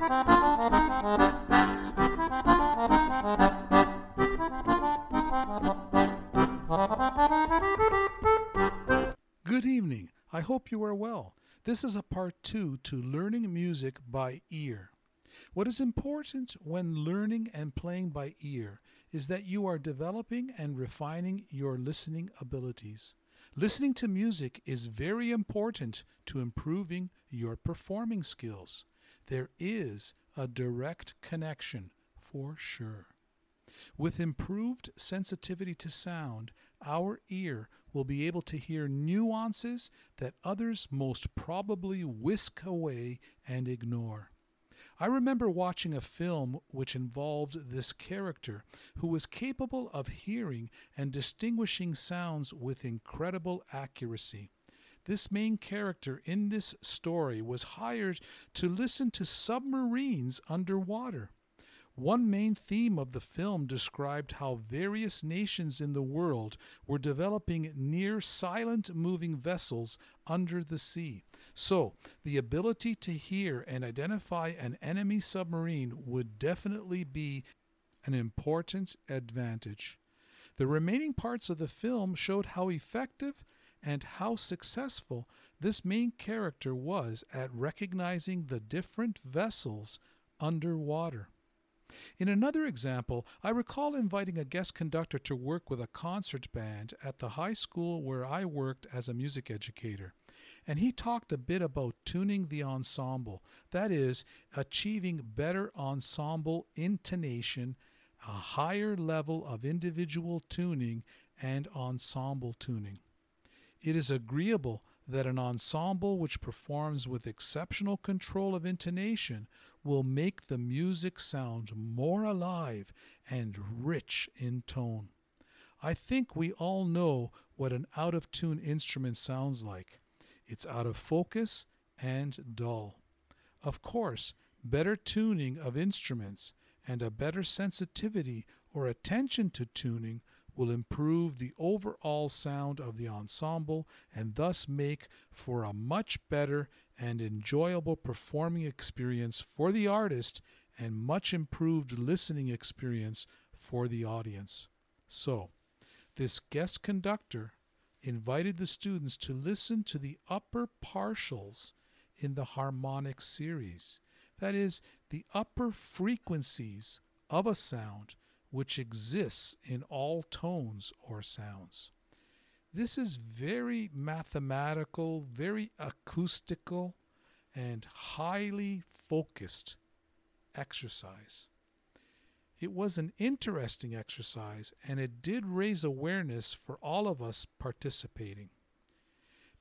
Good evening. I hope you are well. This is a part two to learning music by ear. What is important when learning and playing by ear is that you are developing and refining your listening abilities. Listening to music is very important to improving your performing skills. There is a direct connection for sure. With improved sensitivity to sound, our ear will be able to hear nuances that others most probably whisk away and ignore. I remember watching a film which involved this character who was capable of hearing and distinguishing sounds with incredible accuracy. This main character in this story was hired to listen to submarines underwater. One main theme of the film described how various nations in the world were developing near silent moving vessels under the sea. So, the ability to hear and identify an enemy submarine would definitely be an important advantage. The remaining parts of the film showed how effective and how successful this main character was at recognizing the different vessels underwater. In another example, I recall inviting a guest conductor to work with a concert band at the high school where I worked as a music educator. And he talked a bit about tuning the ensemble, that is, achieving better ensemble intonation, a higher level of individual tuning, and ensemble tuning. It is agreeable that an ensemble which performs with exceptional control of intonation will make the music sound more alive and rich in tone. I think we all know what an out of tune instrument sounds like. It's out of focus and dull. Of course, better tuning of instruments and a better sensitivity or attention to tuning will improve the overall sound of the ensemble and thus make for a much better and enjoyable performing experience for the artist and much improved listening experience for the audience. So, this guest conductor invited the students to listen to the upper partials in the harmonic series. That is, the upper frequencies of a sound which exists in all tones or sounds. This is very mathematical, very acoustical, and highly focused exercise. It was an interesting exercise and it did raise awareness for all of us participating.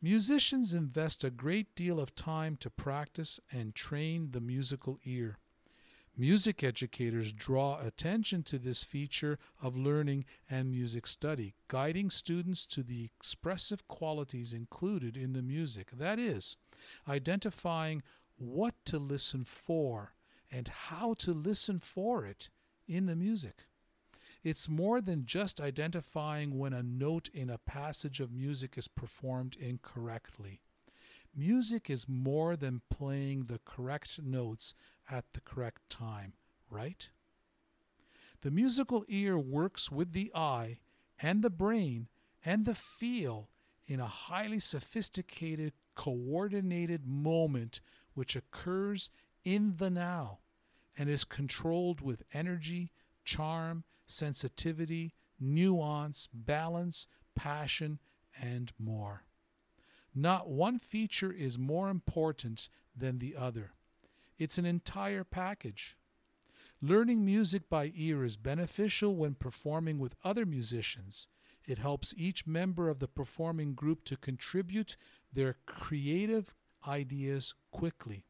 Musicians invest a great deal of time to practice and train the musical ear. Music educators draw attention to this feature of learning and music study, guiding students to the expressive qualities included in the music. That is, identifying what to listen for and how to listen for it in the music. It's more than just identifying when a note in a passage of music is performed incorrectly. Music is more than playing the correct notes at the correct time, right? The musical ear works with the eye and the brain and the feel in a highly sophisticated, coordinated moment which occurs in the now and is controlled with energy, charm, sensitivity, nuance, balance, passion, and more. Not one feature is more important than the other. It's an entire package. Learning music by ear is beneficial when performing with other musicians. It helps each member of the performing group to contribute their creative ideas quickly.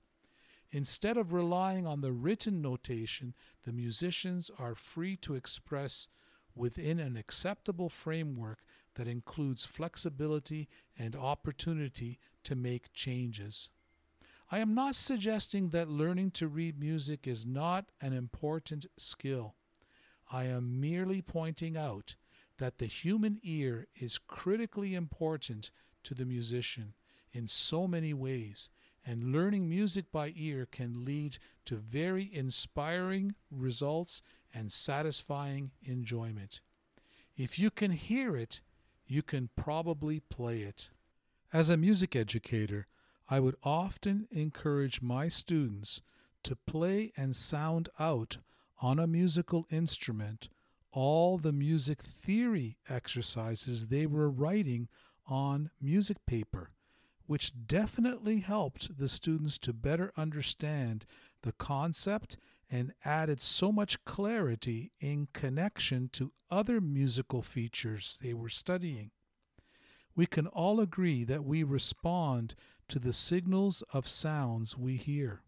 Instead of relying on the written notation, the musicians are free to express within an acceptable framework that includes flexibility and opportunity to make changes. I am not suggesting that learning to read music is not an important skill. I am merely pointing out that the human ear is critically important to the musician in so many ways, and learning music by ear can lead to very inspiring results and satisfying enjoyment. If you can hear it, you can probably play it. As a music educator, I would often encourage my students to play and sound out on a musical instrument all the music theory exercises they were writing on music paper, which definitely helped the students to better understand the concept and added so much clarity in connection to other musical features they were studying. We can all agree that we respond to the signals of sounds we hear.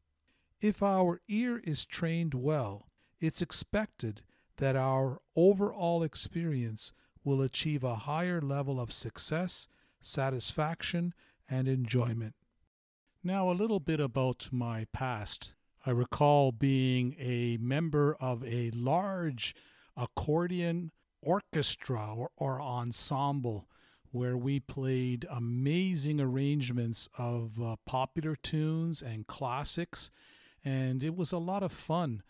If our ear is trained well, it's expected that our overall experience will achieve a higher level of success, satisfaction, and enjoyment. Now, a little bit about my past. I recall being a member of a large accordion orchestra or, or ensemble where we played amazing arrangements of uh, popular tunes and classics, and it was a lot of fun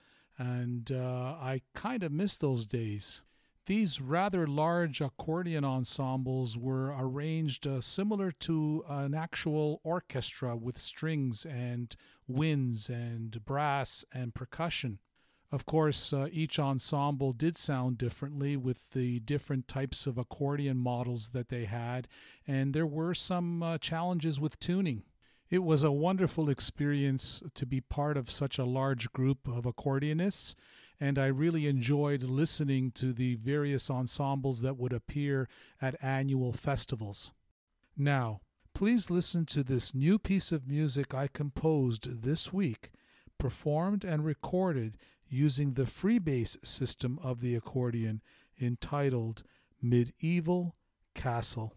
and uh, I kind of miss those days. These rather large accordion ensembles were arranged uh, similar to an actual orchestra with strings and winds and brass and percussion. Of course, uh, each ensemble did sound differently with the different types of accordion models that they had, and there were some uh, challenges with tuning. It was a wonderful experience to be part of such a large group of accordionists, and I really enjoyed listening to the various ensembles that would appear at annual festivals. Now, please listen to this new piece of music I composed this week, performed and recorded using the free bass system of the accordion entitled Medieval Castle.